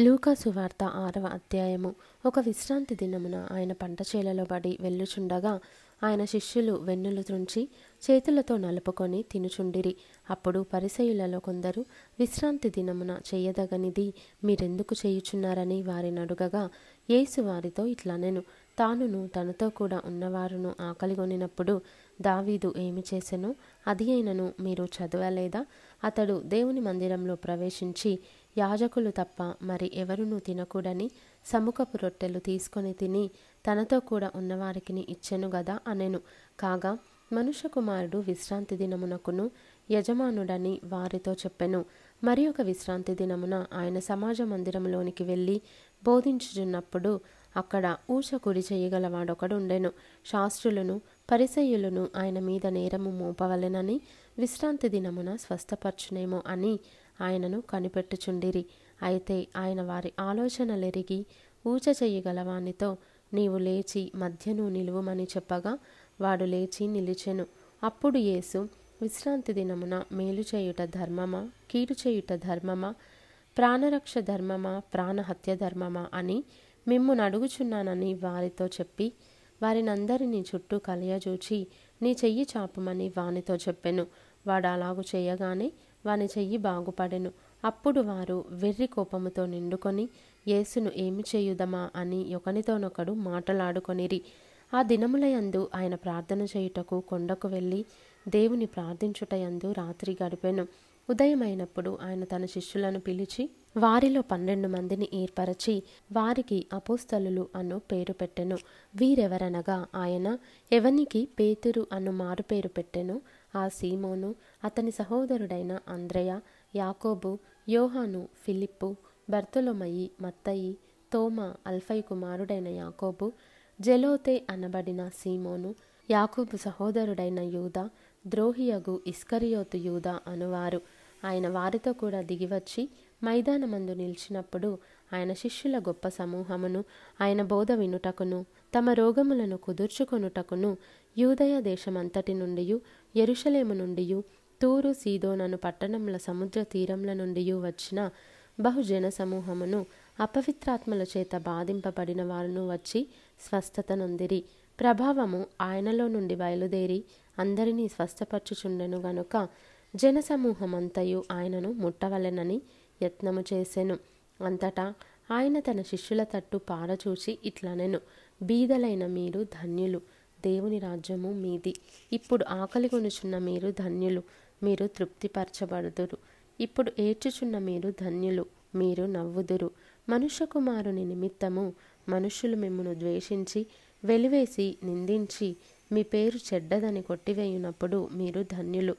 లూకాసు వార్త ఆరవ అధ్యాయము. ఒక విశ్రాంతి దినమున ఆయన పంట చేలలో పడి వెళ్ళుచుండగా ఆయన శిష్యులు వెన్నులు త్రుంచి చేతులతో నలుపుకొని తినుచుండిరి. అప్పుడు పరిసయులలో కొందరు విశ్రాంతి దినమున చేయదగనిది మీరెందుకు చేయుచున్నారని వారిని అడుగగా యేసు వారితో ఇట్లనెను తానును తనతో కూడా ఉన్నవారును ఆకలిగొనినప్పుడు దావీదు ఏమి చేసెనో? అది అయినను మీరు చదవలేదా? అతడు దేవుని మందిరంలో ప్రవేశించి యాజకులు తప్ప మరి ఎవరునూ తినకూడని సముఖపు రొట్టెలు తీసుకొని తిని తనతో కూడా ఉన్నవారికి ఇచ్చెను గదా అనెను. కాగా మనుష్య కుమారుడు విశ్రాంతి దినమునకును యజమానుడని వారితో చెప్పెను. మరి ఒక విశ్రాంతి దినమున ఆయన సమాజ మందిరంలోనికి వెళ్ళి బోధించుచున్నప్పుడు అక్కడ ఊచ కుడి చేయగలవాడొకడుండెను. శాస్త్రులను పరిసయ్యులను ఆయన మీద నేరము మోపవలెనని విశ్రాంతి దినమున స్వస్థపరచునేమో అని ఆయనను కనిపెట్టుచుండిరి. అయితే ఆయన వారి ఆలోచనలెరిగి ఊచ చెయ్యగలవానితో నీవు లేచి మధ్యను నిలువమని చెప్పగా వాడు లేచి నిలిచెను. అప్పుడు యేసు విశ్రాంతి దినమున మేలు చేయుట ధర్మమా కీడు చేయుట ధర్మమా ప్రాణరక్ష ధర్మమా ప్రాణహత్య ధర్మమా అని మిమ్మును అడుగుచున్నానని వారితో చెప్పి వారినందరినీ చుట్టూ కలియజూచి నీ చెయ్యి చాపమని వానితో చెప్పెను. వాడు అలాగు చేయగానే వాని చెయ్యి బాగుపడెను. అప్పుడు వారు వెర్రి కోపముతో నిండుకొని యేసును ఏమి చేయుదమా? అని ఒకనితోనొకడు మాటలాడుకొనిరి. ఆ దినములయందు ఆయన ప్రార్థన చేయుటకు కొండకు వెళ్ళి దేవుని ప్రార్థించుటయందు రాత్రి గడిపెను. ఉదయమైనప్పుడు ఆయన తన శిష్యులను పిలిచి వారిలో పన్నెండు మందిని ఏర్పరచి వారికి అపోస్తలులు అను పేరు పెట్టెను. వీరెవరనగా ఆయన ఎవనికి పేతురు అను మారు పేరు పెట్టెను. ఆ సీమోను అతని సహోదరుడైన అంద్రయ యాకోబు యోహాను ఫిలిప్పు బర్తొలొమయి మత్తయి తోమ అల్ఫై కుమారుడైన యాకోబు జెలోతే అనబడిన సీమోను యాకోబు సహోదరుడైన యూద ద్రోహియగు ఇస్కరియోతు యూద అనువారు. ఆయన వారితో కూడా దిగివచ్చి మైదానమందు నిలిచినప్పుడు ఆయన శిష్యుల గొప్ప సమూహమును ఆయన బోధ వినుటకును తమ రోగములను కుదుర్చుకొనుటకును యూదయ దేశమంతటి నుండి ఎరుషలేము నుండి తూరు సీదోనను పట్టణముల సముద్ర తీరముల నుండి వచ్చిన బహుజన సమూహమును అపవిత్రాత్మల చేత బాధింపబడిన వారును వచ్చి స్వస్థత నొందిరి ప్రభావము ఆయనలో నుండి బయలుదేరి అందరినీ స్వస్థపరచుచుండెను గనుక జనసమూహమంతయు ఆయనను ముట్టవలెనని యత్నము చేసెను. అంతటా ఆయన తన శిష్యుల తట్టు పారచూచి ఇట్లనెను. బీదలైన మీరు ధన్యులు దేవుని రాజ్యము మీది. ఇప్పుడు ఆకలి కొనుచున్న మీరు ధన్యులు మీరు తృప్తిపరచబడుదురు. ఇప్పుడు ఏడ్చుచున్న మీరు ధన్యులు మీరు నవ్వుదురు. మనుష్య కుమారుని నిమిత్తము మనుష్యులు మిమ్మను ద్వేషించి వెలివేసి నిందించి మీ పేరు చెడ్డదని కొట్టివేయునప్పుడు మీరు ధన్యులు.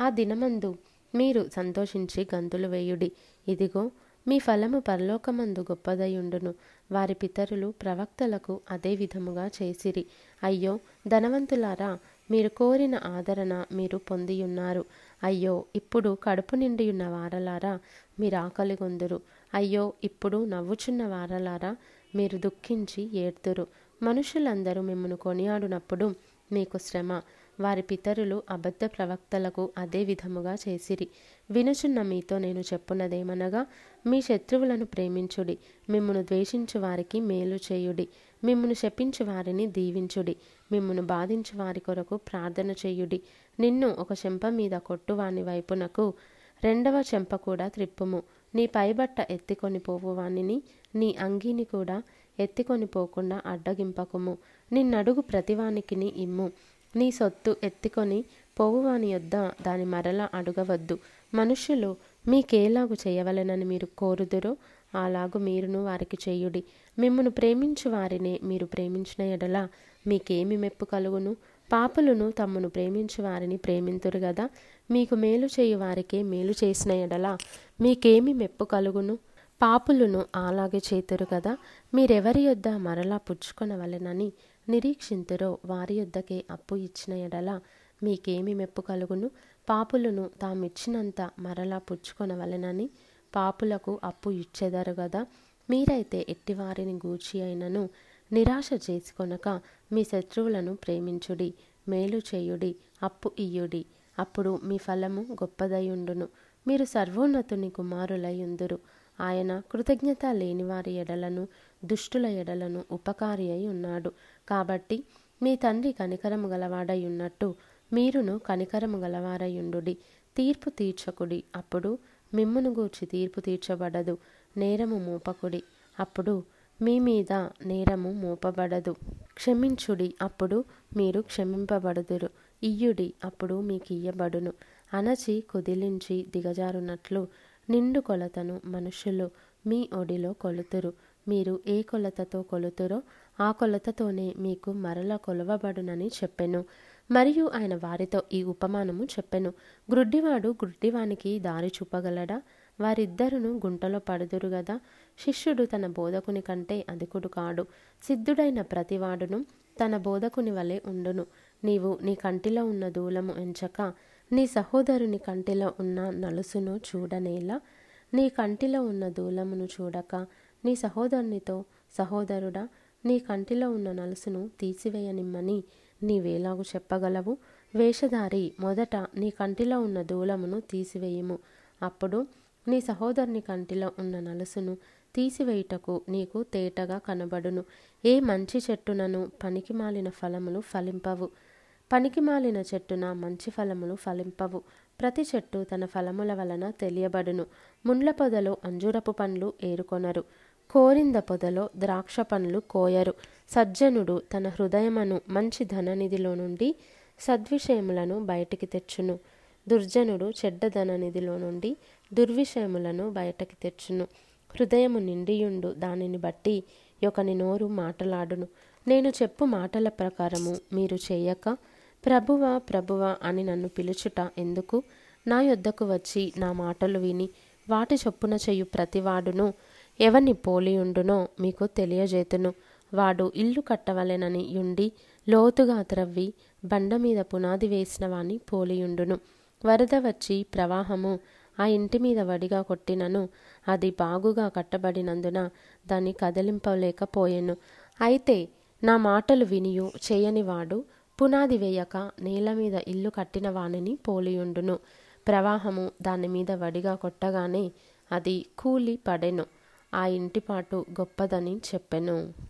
ఆ దినమందు మీరు సంతోషించి గంతులు వేయుడి. ఇదిగో మీ ఫలము పరలోకమందు గొప్పదయుండును. వారి పితరులు ప్రవక్తలకు అదే విధముగా చేసిరి. అయ్యో ధనవంతులారా మీరు కోరిన ఆదరణ మీరు పొందియున్నారు. అయ్యో ఇప్పుడు కడుపు నిండియున్న వారలారా మీరు ఆకలి గొందురు. అయ్యో ఇప్పుడు నవ్వుచున్న వారలారా మీరు దుఃఖించి ఏడ్తురు. మనుషులందరూ మిమ్మను కొనియాడునప్పుడు మీకు శ్రమ. వారి పితరులు అబద్ధ ప్రవక్తలకు అదే విధముగా చేసిరి. వినుచున్న మీతో నేను చెప్పున్నదేమనగా మీ శత్రువులను ప్రేమించుడి మిమ్మును ద్వేషించు వారికి మేలు చేయుడి మిమ్మును శపించు వారిని దీవించుడి మిమ్మును బాధించు వారి కొరకు ప్రార్థన చేయుడి. నిన్ను ఒక చెంప మీద కొట్టువాని వైపునకు రెండవ చెంప కూడా త్రిప్పుము. నీ పైబట్ట ఎత్తికొని పోవువానిని నీ అంగీని కూడా ఎత్తికొని పోకుండా అడ్డగింపకుము. నిన్నడుగు ప్రతివానికిని ఇమ్ము. నీ సొత్తు ఎత్తుకొని పోవువాని యొద్ద దాని మరల అడగవద్దు. మనుష్యులు మీకేలాగు చేయవలెనని మీరు కోరుదురో అలాగు మీరును వారికి చేయుడి. మిమ్మను ప్రేమించు వారినే మీరు ప్రేమించిన ఎడల మీకేమి మెప్పు కలుగును? పాపులను తమ్మును ప్రేమించు వారిని ప్రేమింతురు గదా? మీకు మేలు చేయు వారికే మేలు చేసిన ఎడల మీకేమి మెప్పు కలుగును? పాపులను అలాగే చేతురు కదా మీరెవరి యొద్ద మరలా పుచ్చుకొనవలెనని నిరీక్షింతురో వారి యొద్దకే అప్పు ఇచ్చిన ఎడల మీకేమి మెప్పు కలుగును? పాపులను తామిచ్చినంత మరలా పుచ్చుకొనవలెనని పాపులకు అప్పు ఇచ్చెదరు గదా? మీరైతే ఎట్టివారిని గూచి అయినను నిరాశ చేసుకొనక మీ శత్రువులను ప్రేమించుడి మేలు చేయుడి అప్పు ఇయ్యుడి. అప్పుడు మీ ఫలము గొప్పదయుండును మీరు సర్వోన్నతుని కుమారులై ఉందురు. ఆయన కృతజ్ఞత లేని వారి ఎడలను దుష్టుల ఎడలను ఉపకారి అయి ఉన్నాడు. కాబట్టి మీ తండ్రి కనికరము గలవాడై ఉన్నట్టు మీరును కనికరము గలవారయుండుడి తీర్పు తీర్చకుడి. అప్పుడు మిమ్మును గూర్చి తీర్పు తీర్చబడదు. నేరము మోపకుడి. అప్పుడు మీ మీద నేరము మోపబడదు. క్షమించుడి. అప్పుడు మీరు క్షమింపబడుదురు. ఇయ్యుడి. అప్పుడు మీకు ఇయ్యబడును అనచి కుదిలించి దిగజారునట్లు నిండు కొలతను మనుషులు మీ ఒడిలో కొలుతురు. మీరు ఏ కొలతతో కొలుతురో ఆ కొలతతోనే మీకు మరల కొలవబడునని చెప్పెను. మరియు ఆయన వారితో ఈ ఉపమానము చెప్పెను. గ్రుడ్డివాడు గ్రుడ్డివానికి దారి చూపగలడా? వారిద్దరును గుంటలో పడుదురు గదా? శిష్యుడు తన బోధకుని కంటే అధికుడు కాడు. సిద్ధుడైన ప్రతివాడును తన బోధకుని వలె ఉండును. నీవు నీ కంటిలో ఉన్న దూలము ఎంచక నీ సహోదరుని కంటిలో ఉన్న నలుసును చూడనేలా నీ కంటిలో ఉన్న దూలమును చూడక నీ సహోదరునితో సహోదరుడా నీ కంటిలో ఉన్న నలుసును తీసివేయనిమ్మని నీవేలాగు చెప్పగలవు. వేషధారి మొదట నీ కంటిలో ఉన్న దూలమును తీసివేయము. అప్పుడు నీ సహోదరుని కంటిలో ఉన్న నలుసును తీసివేయుటకు నీకు తేటగా కనబడును. ఏ మంచి చెట్టునను పనికి మాలిన ఫలములు ఫలింపవు. పనికి మాలిన చెట్టున మంచి ఫలములు ఫలింపవు. ప్రతి చెట్టు తన ఫలముల వలన తెలియబడును. ముండ్ల పొదలో అంజూరపు పండ్లు ఏరుకొనరు. కోరింద పొదలో ద్రాక్ష పండ్లు కోయరు. సజ్జనుడు తన హృదయమను మంచి ధననిధిలో నుండి సద్విషయములను బయటికి తెచ్చును. దుర్జనుడు చెడ్డ ధననిధిలో నుండి దుర్విషయములను బయటకి తెచ్చును. హృదయము నిండియుండు దానిని బట్టి ఒకని నోరు మాటలాడును. నేను చెప్పు మాటల ప్రకారము మీరు చేయక ప్రభువ ప్రభువ అని నన్ను పిలుచుట ఎందుకు? నా యొద్దకు వచ్చి నా మాటలు విని వాటి చొప్పున చెయ్యు ప్రతివాడును ఎవని పోలియుండునో మీకు తెలియజేతును. వాడు ఇల్లు కట్టవలెనని యుండి లోతుగా త్రవ్వి బండ మీద పునాది వేసిన వాని పోలియుండును వరద వచ్చి ప్రవాహము ఆ ఇంటి మీద వడిగా కొట్టినను. అది బాగుగా కట్టబడినందున దాన్ని కదిలింపలేకపోయాను. అయితే నా మాటలు వినియు చేయనివాడు పునాది వేయక నేల మీద ఇల్లు కట్టిన వానిని పోలియుండును. ప్రవాహము దాని మీద వడిగా కొట్టగానే అది కూలి పడెను. ఆ ఇంటిపాటు గొప్పదని చెప్పెను.